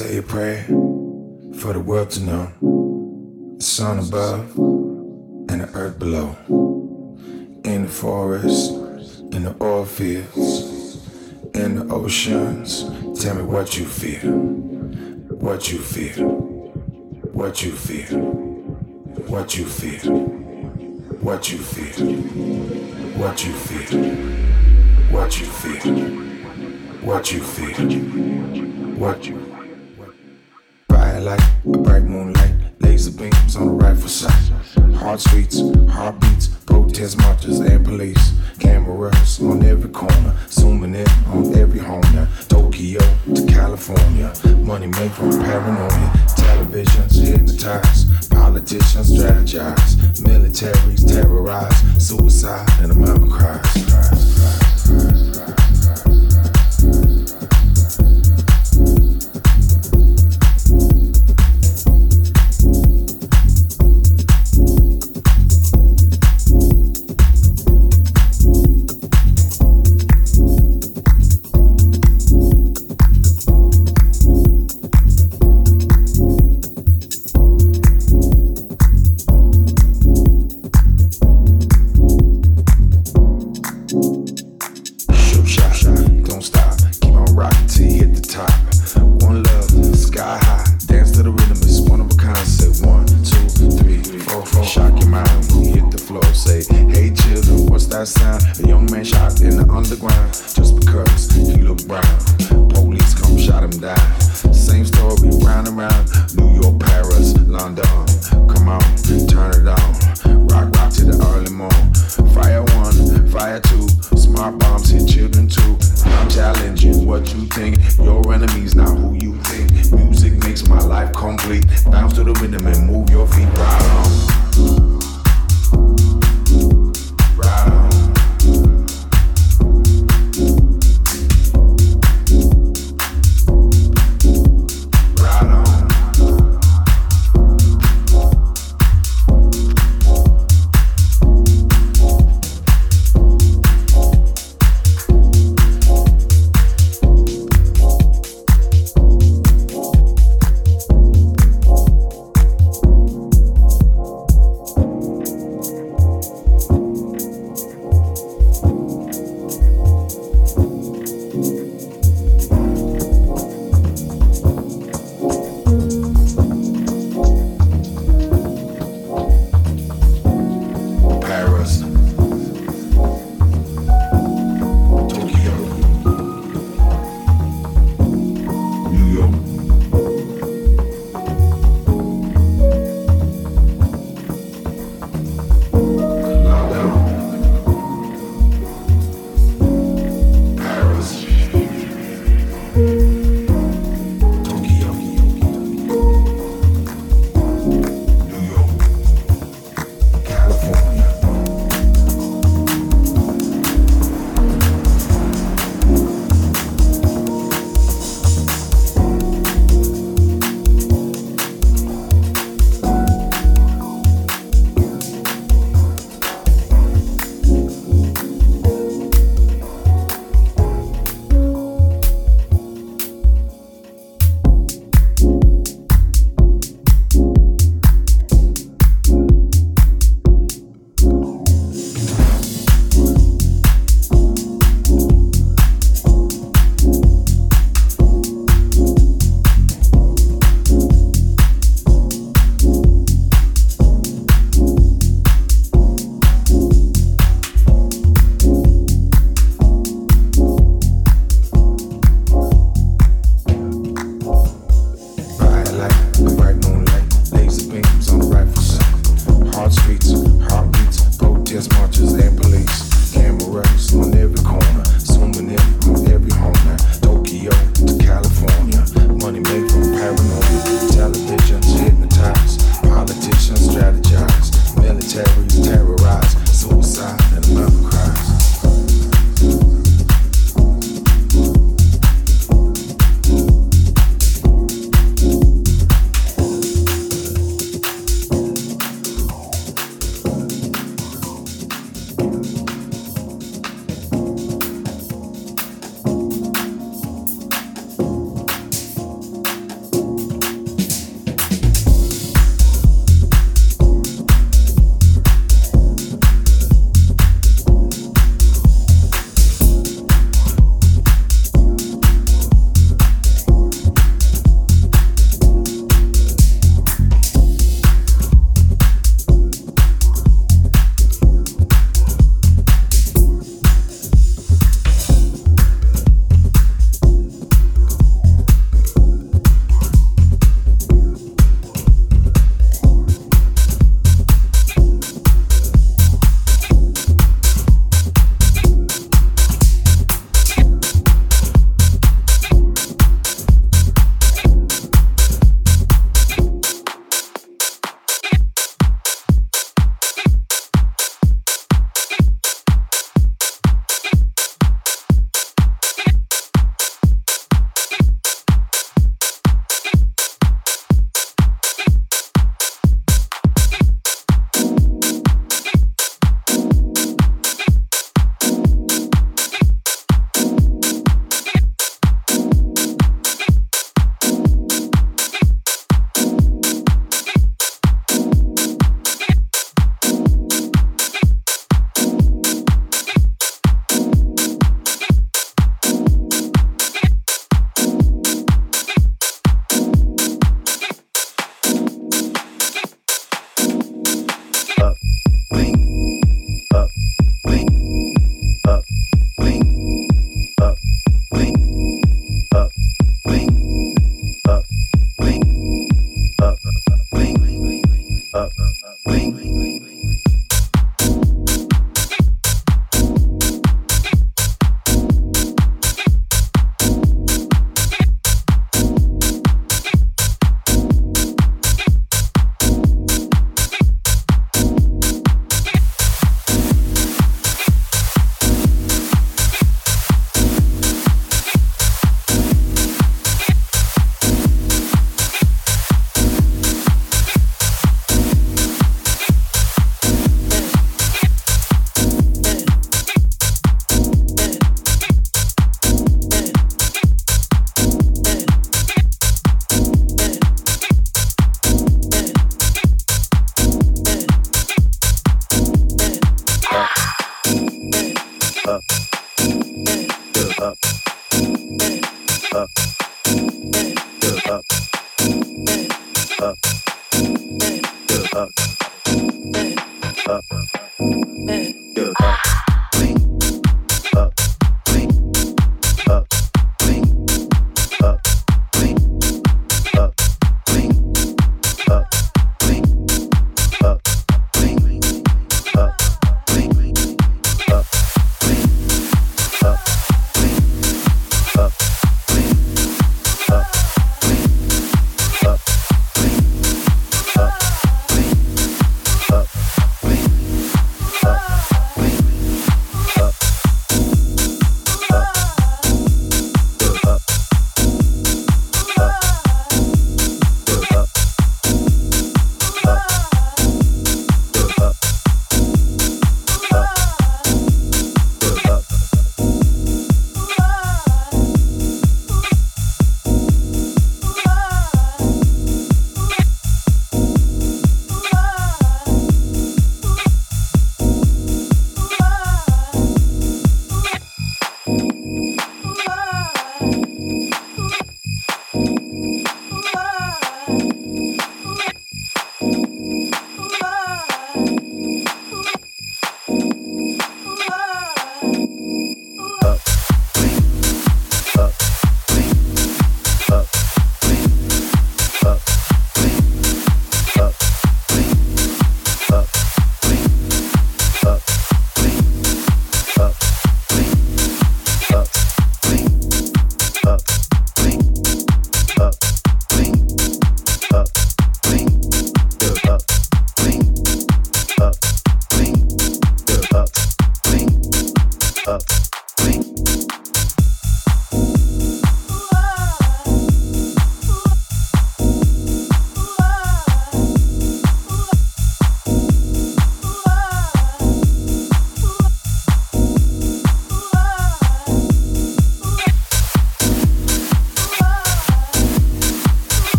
Say a prayer for the world to know the sun above and the earth below. In the forest, in the oil fields, in the oceans. Tell me what you feel. What you feel. What you feel. What you feel. What you feel. What you feel. What you feel. What you feel. What you Bright light, bright moonlight, laser beams on the rifle sight. Heart streets, heartbeats, protest marches and police. Cameras on every corner, zooming in on every home now. Tokyo to California, money made from paranoia. Televisions hypnotize, politicians strategize, militaries terrorize, suicide and the mama cries, cries, cries,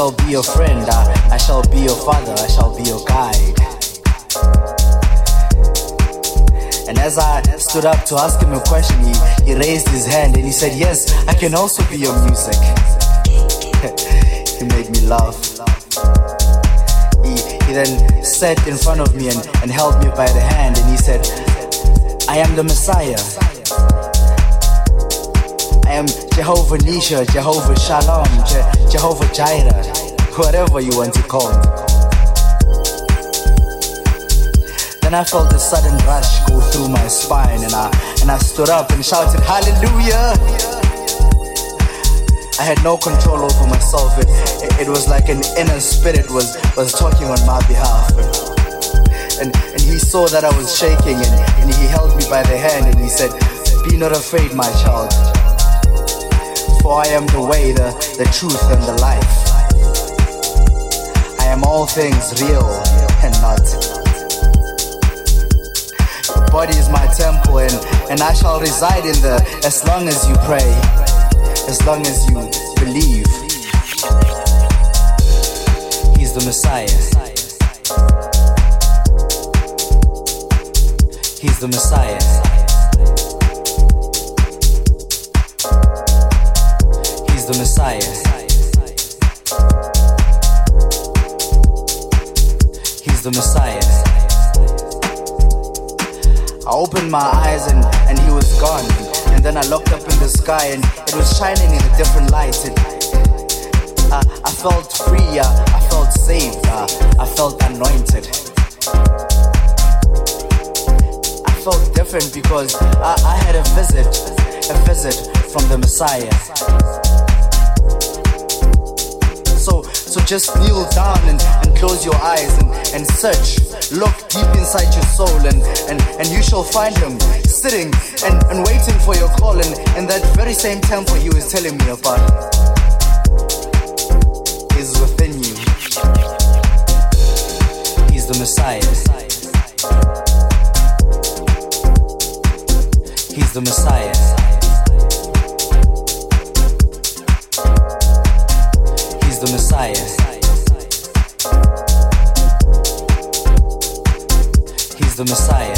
shall be your friend. I, I shall be your father. I shall be your guide. And as I stood up to ask him a question, he, he raised his hand and he said, Yes, I can also be your music. he made me laugh. He, he then sat in front of me and, and held me by the hand and he said, I am the Messiah. I am Jehovah Nisha, Jehovah Shalom, Je- Jehovah Jireh, whatever you want to call me. Then I felt a sudden rush go through my spine and I and I stood up and shouted hallelujah. I had no control over myself. It, it, it was like an inner spirit was, was talking on my behalf. And, and, and he saw that I was shaking and, and he held me by the hand and he said, Be not afraid, my child. For I am the way, the, the truth, and the life. I am all things real and not The body is my temple and, and I shall reside in there as long as you pray, as long as you believe. He's the Messiah. He's the Messiah. The Messiah. He's the Messiah. I opened my eyes and, and he was gone. And then I looked up in the sky and it was shining in a different light. It, uh, I felt free, uh, I felt saved, uh, I felt anointed. I felt different because I, I had a visit, a visit from the Messiah. So, just kneel down and, and close your eyes and, and search Look deep inside your soul and, and, and you shall find him sitting and, and waiting for your call in, in that very same temple he was telling me about is within you. He's the Messiah. He's the Messiah. He's the Messiah. the Messiah.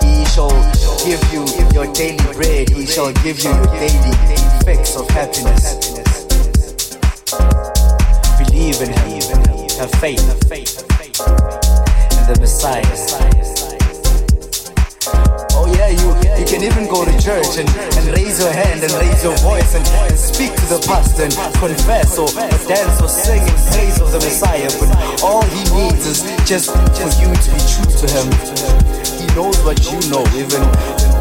He shall give you your daily bread. He shall give you your daily fix of happiness. Believe in Him. Have faith in the Messiah yeah, you, you can even go to church and, and raise your hand and raise your voice and, and speak to the pastor and confess or, dance or sing in praise of the Messiah. But all he needs is just for you to be true to him. He knows what you know, even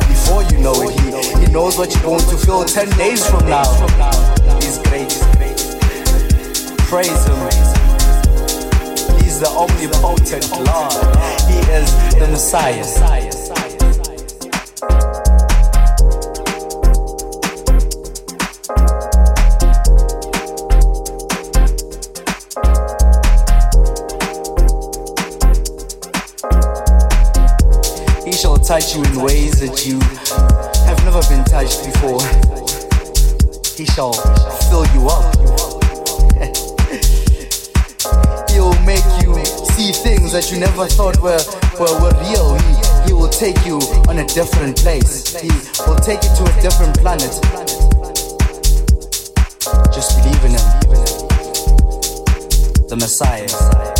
before you know it. He, he knows what you're going to feel 10 days from now. He's great. Praise him. He's the omnipotent Lord. He is the Messiah. Touch you in ways that you have never been touched before. He shall fill you up. He'll make you see things that you never thought were, were, were real. He, He will take you on a different place. He will take you to a different planet. Just believe in him. The Messiah.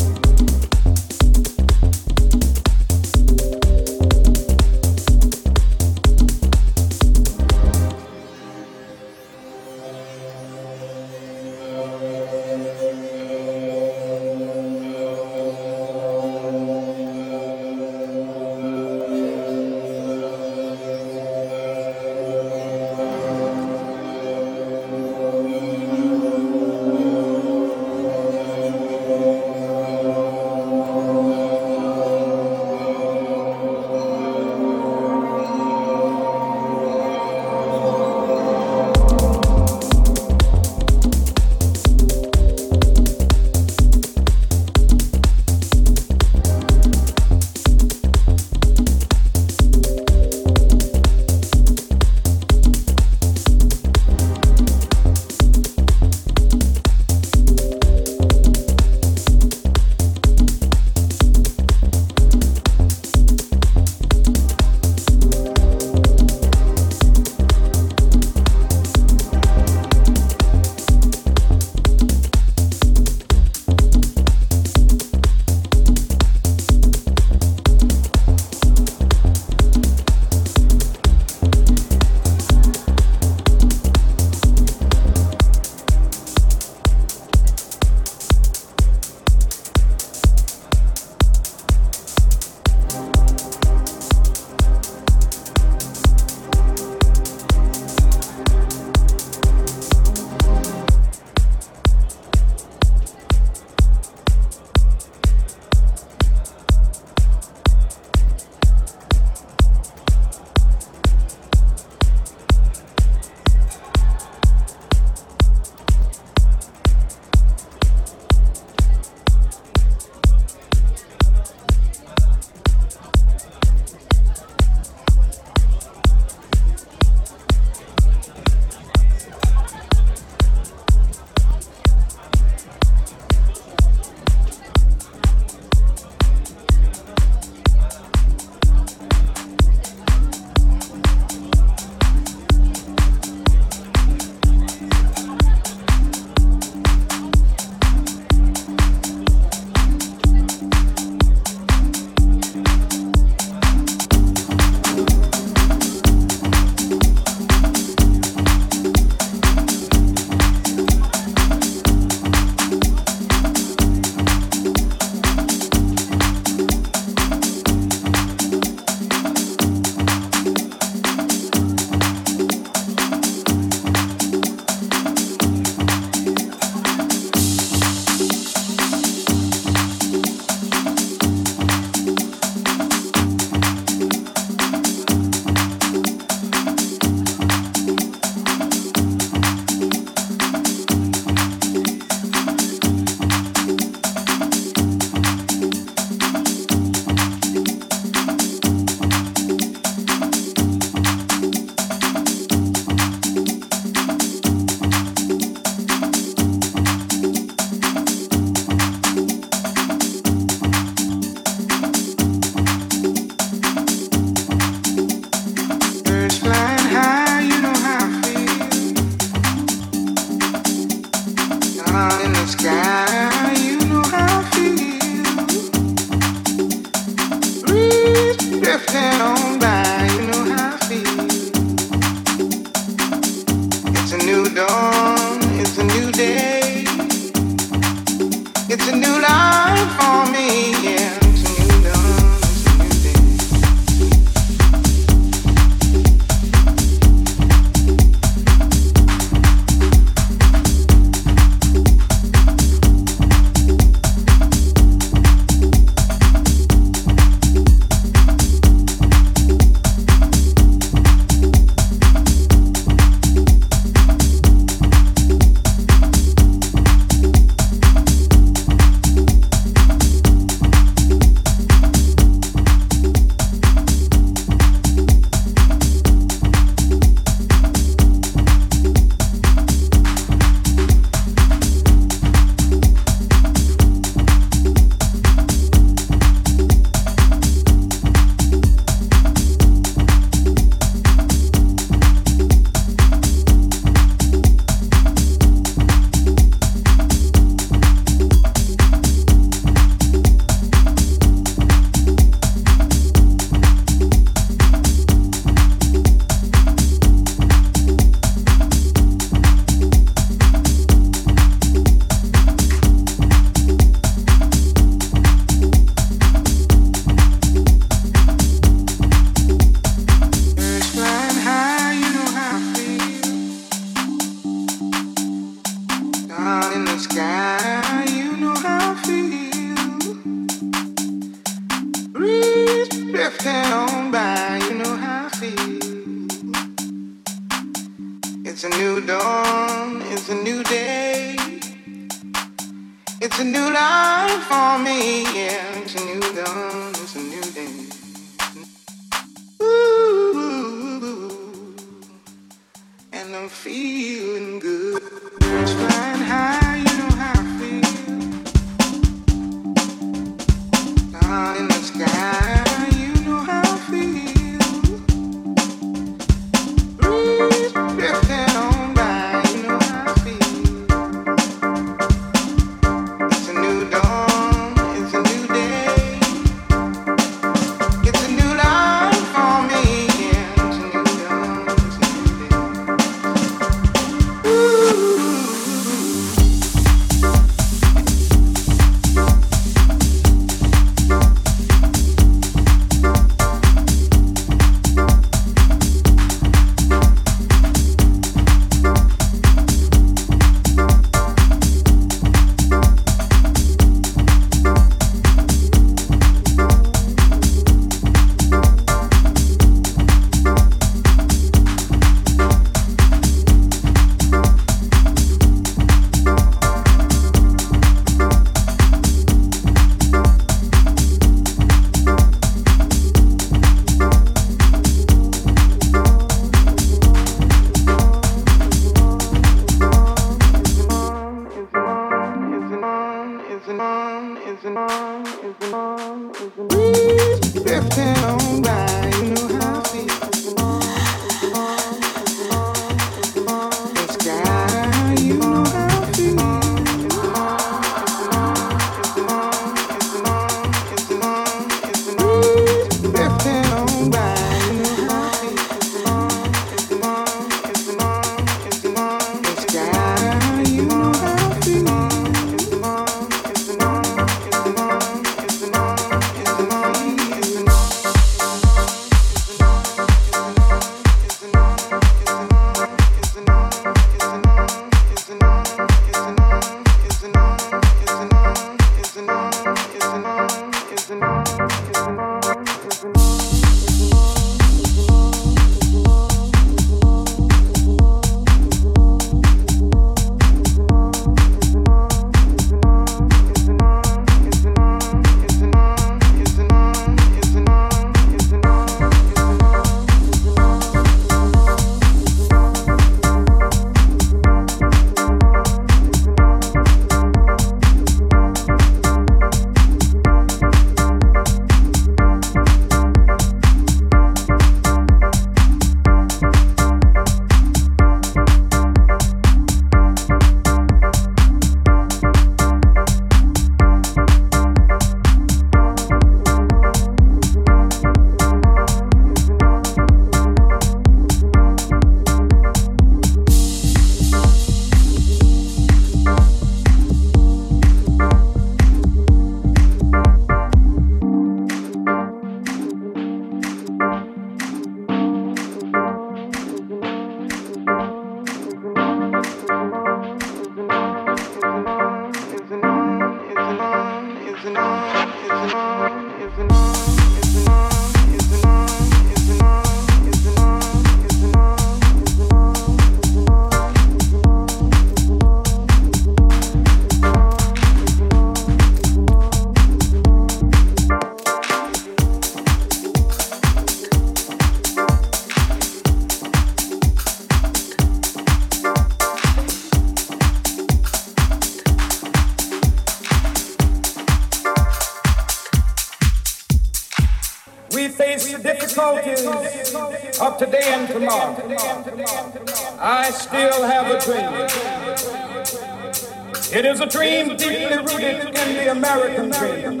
It is a dream deeply rooted in the American dream.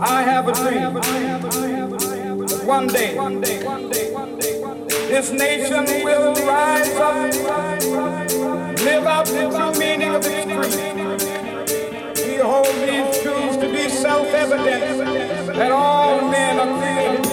I have a dream one day this nation will rise up, live out the meaning of its creed. We hold these truths to be self-evident that all men are created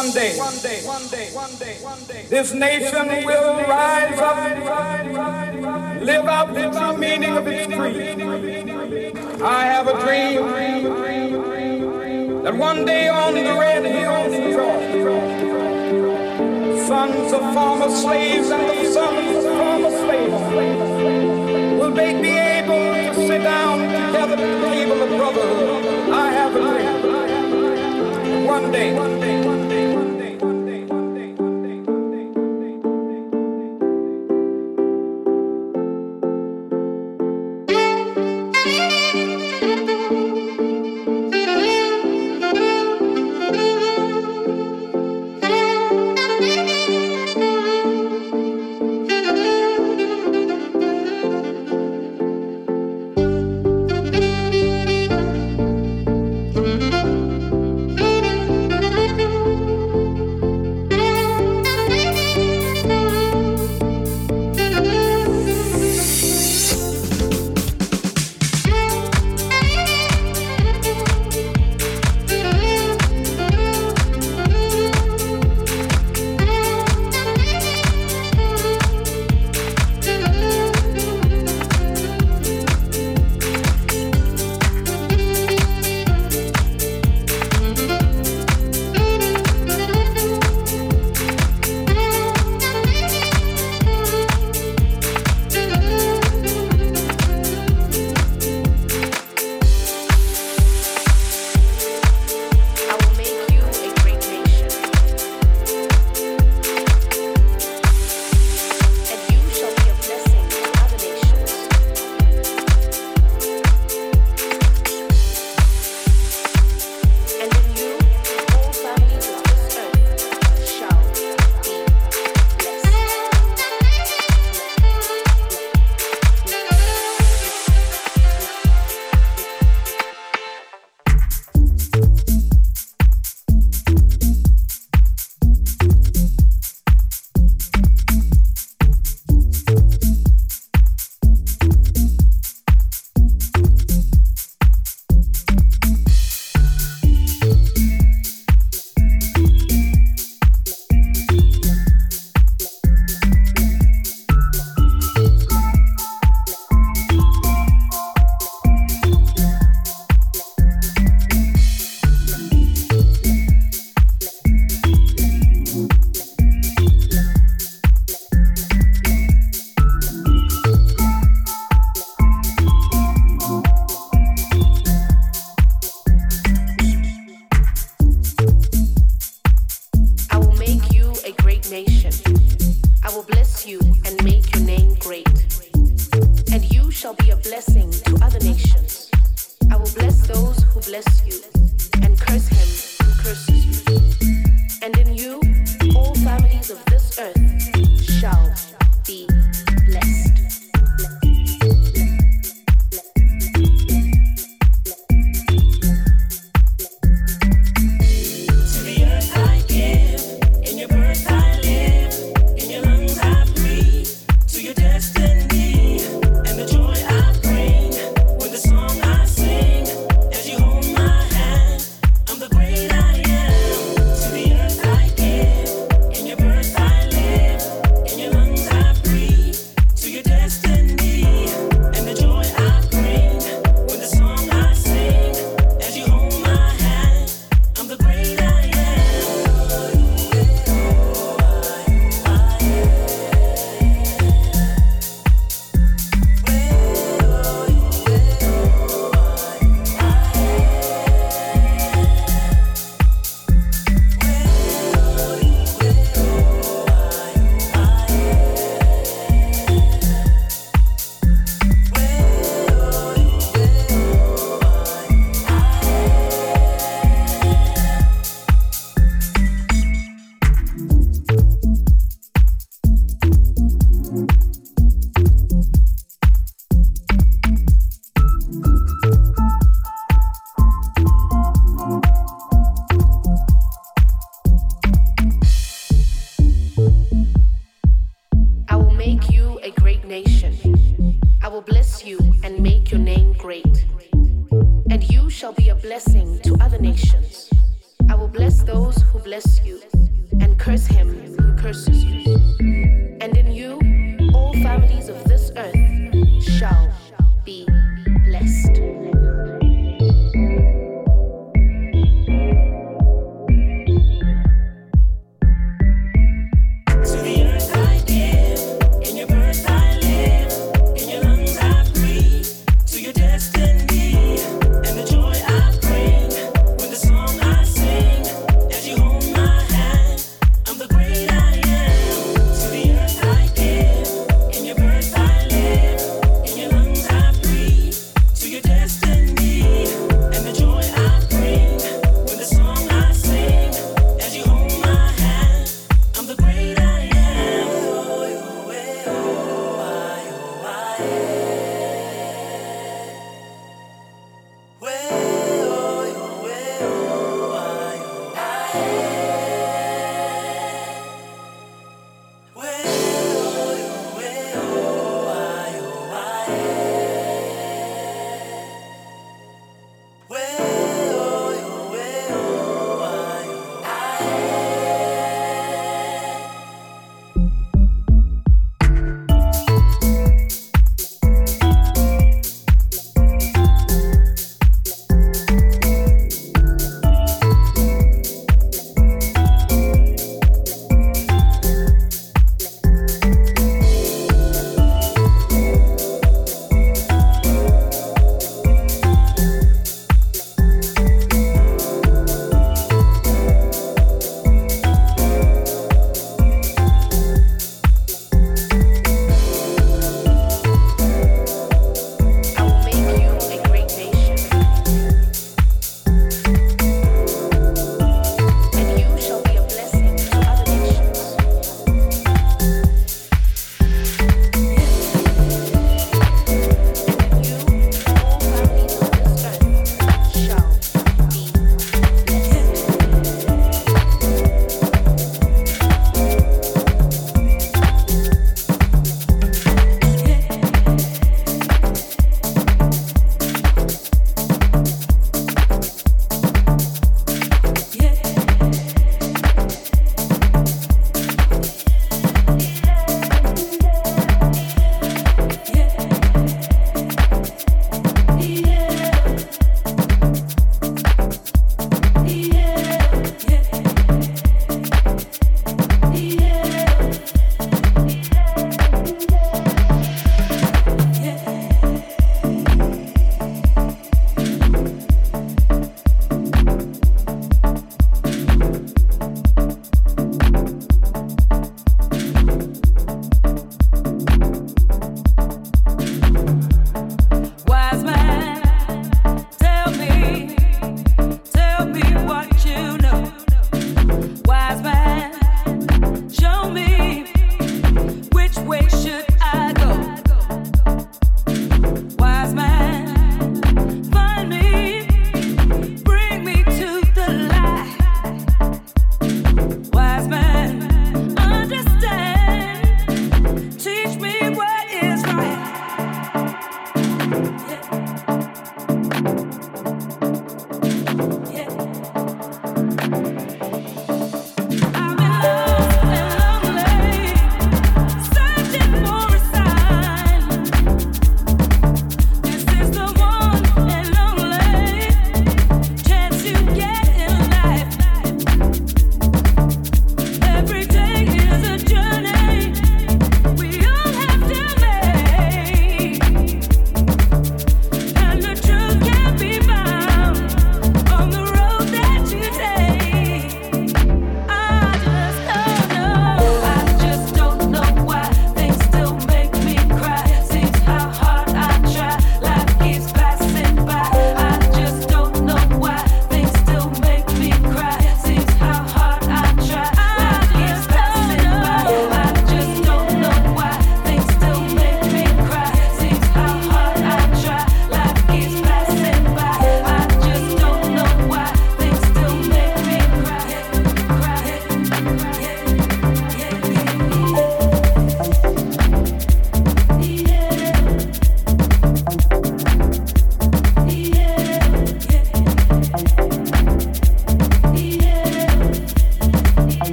One day, one day, one day, one day, one day, this nation will rise up, live out the true meaning of its creed. I have a dream that one day on the red hills of Georgia, sons of former slaves and the sons of former slaves will be able to sit down together at the table of brotherhood. I have a dream. One day. One day.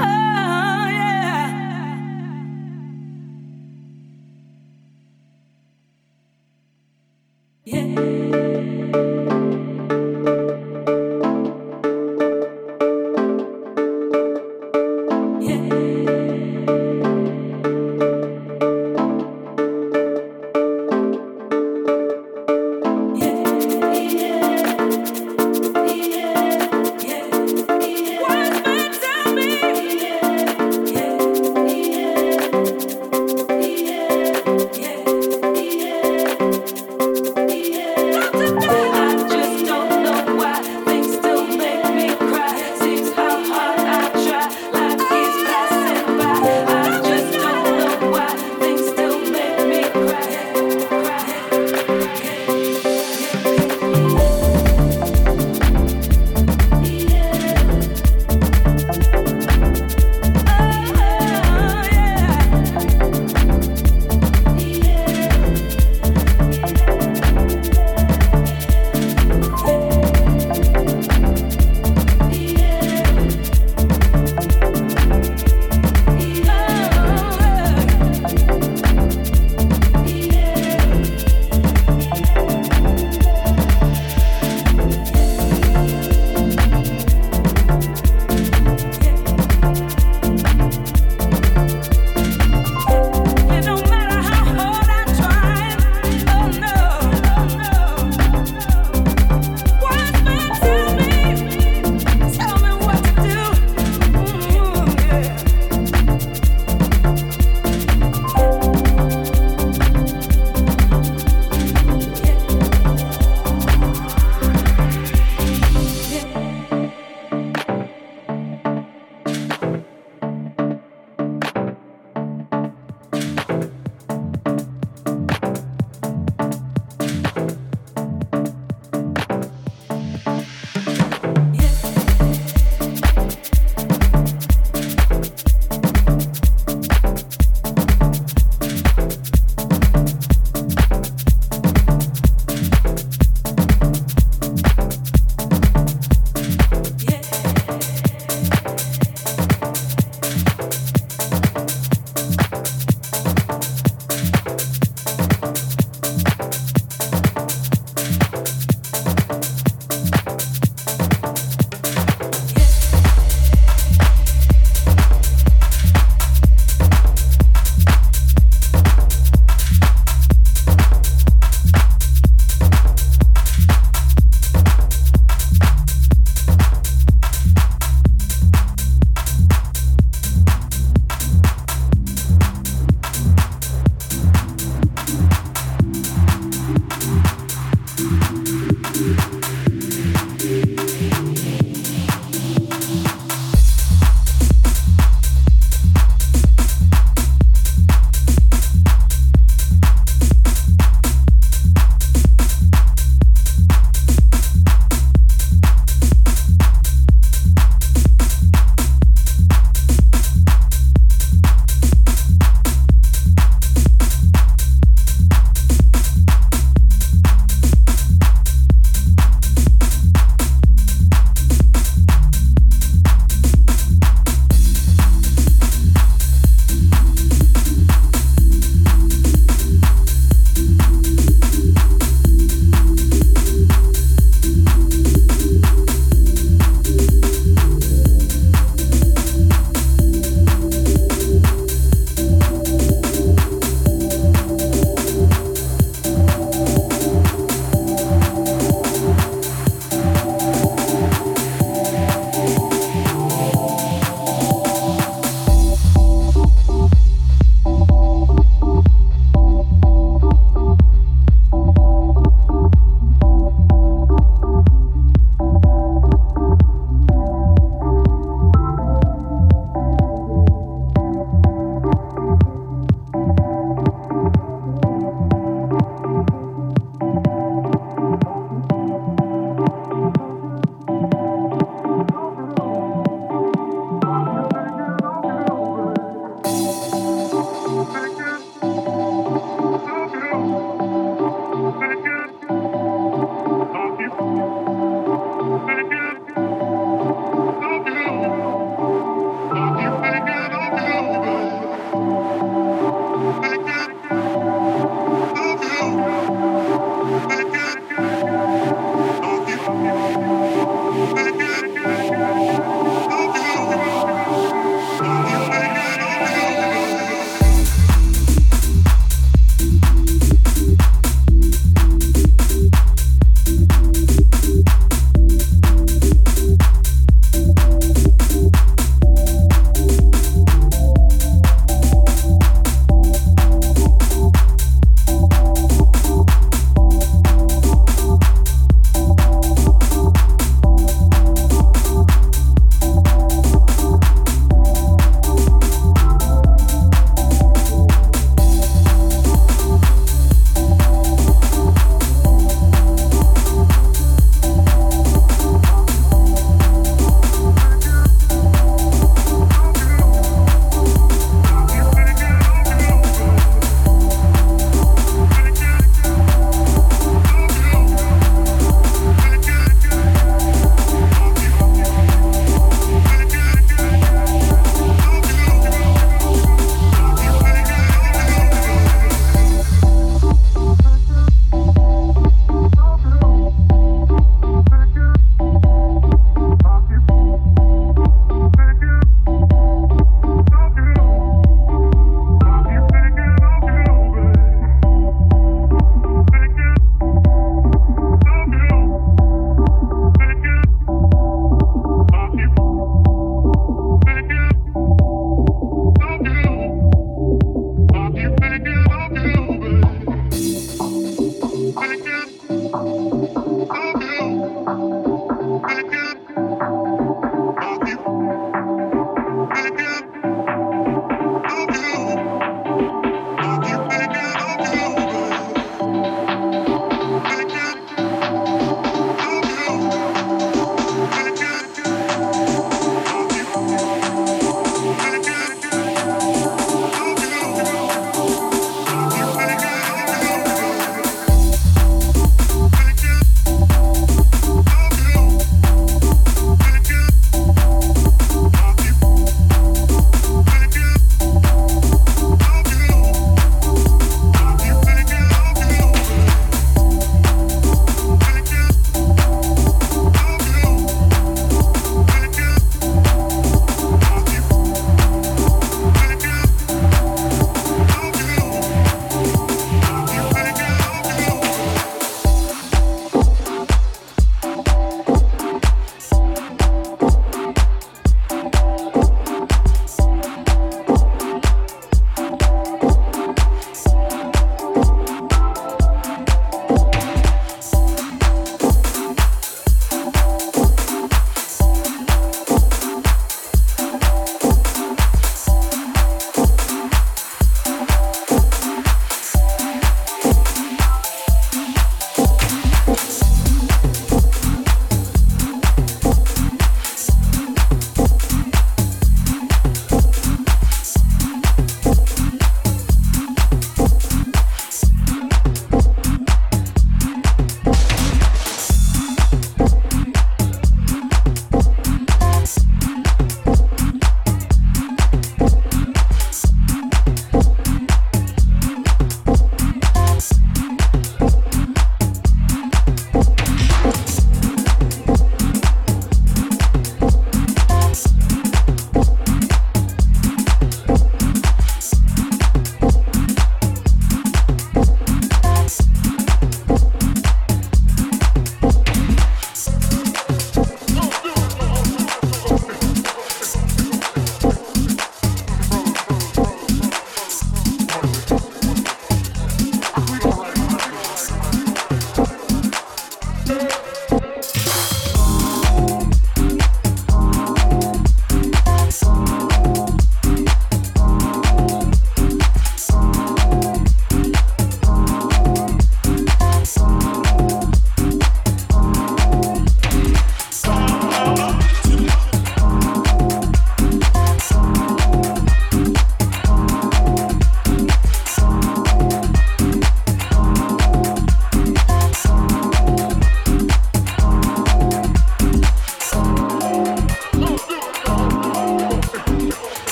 Yeah.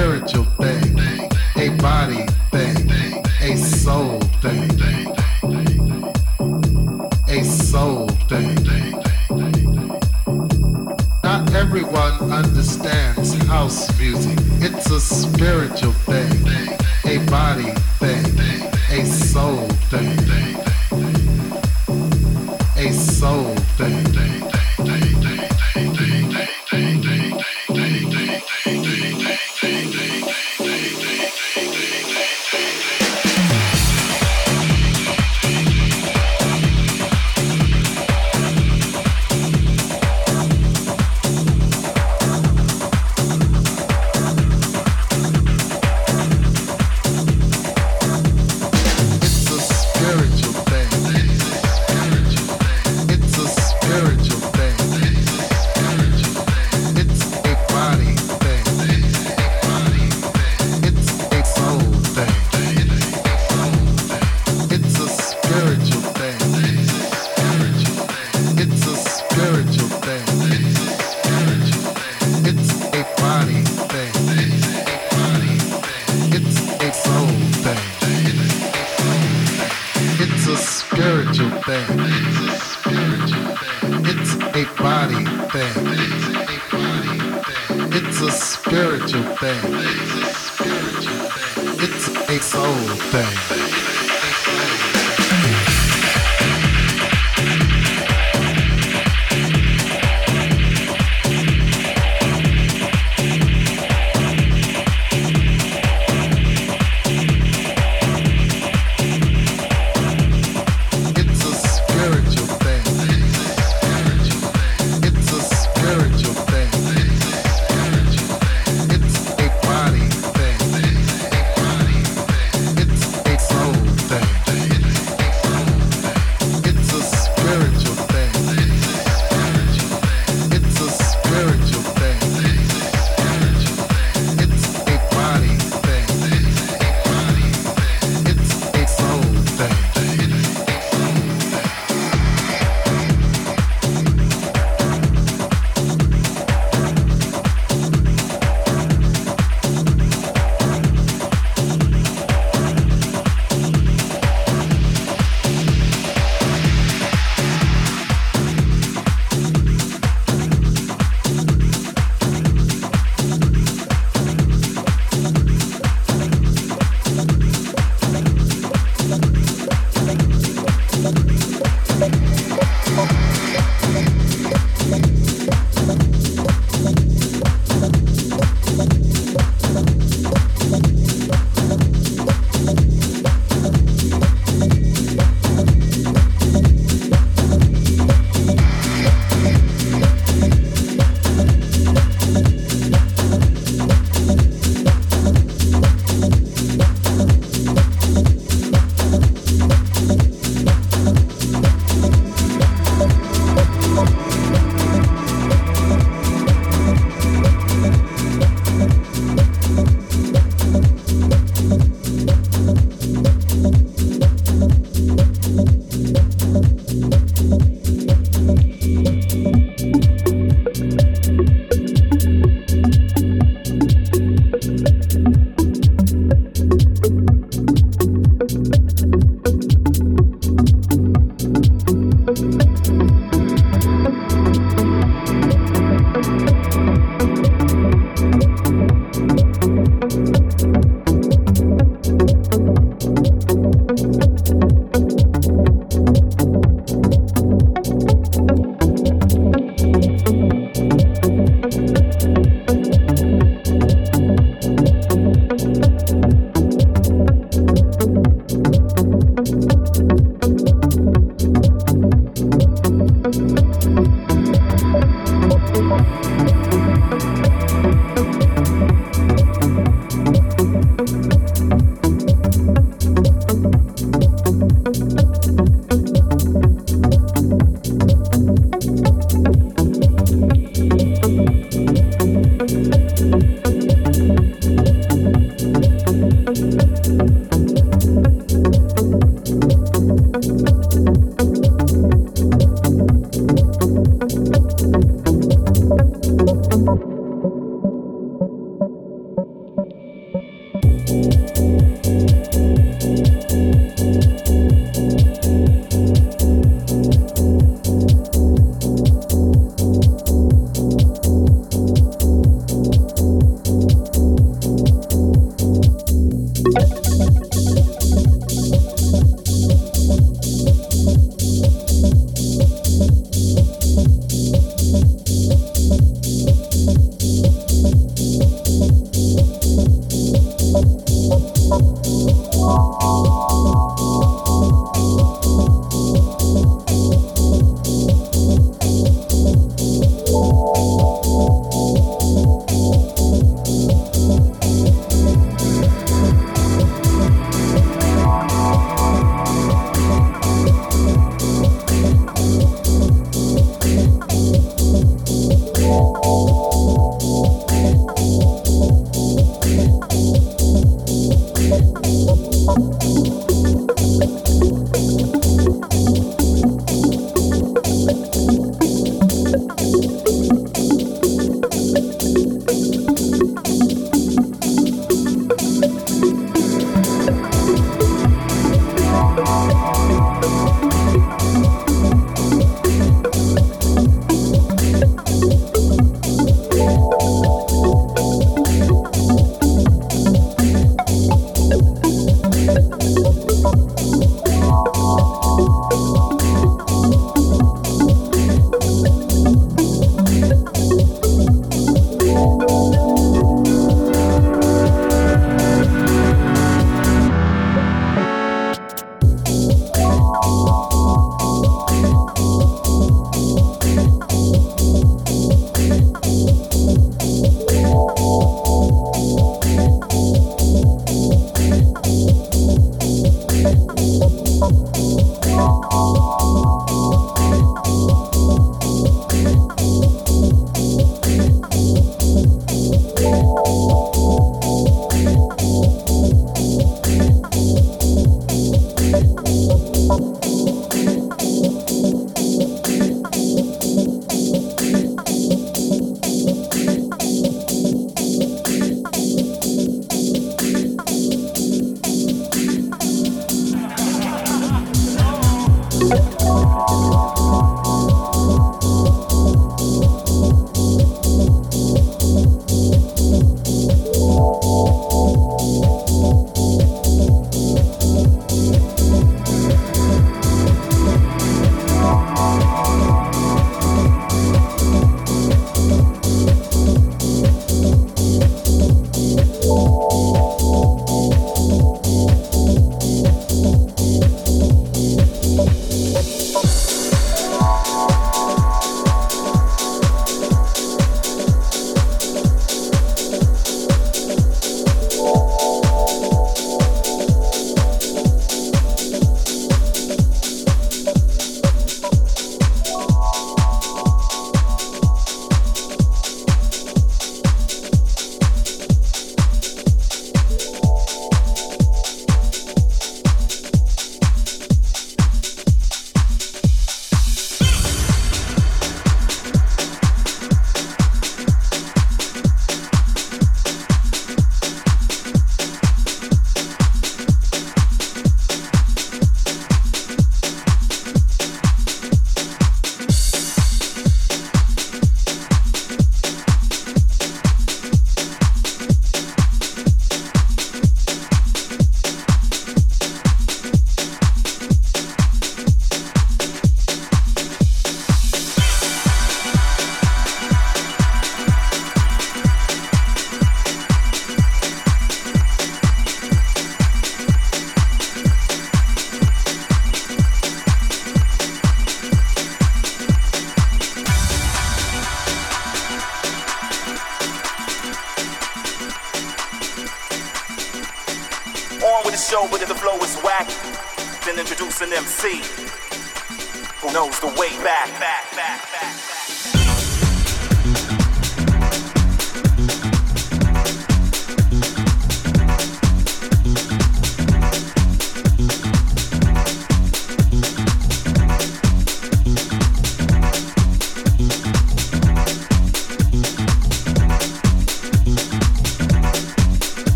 Soul.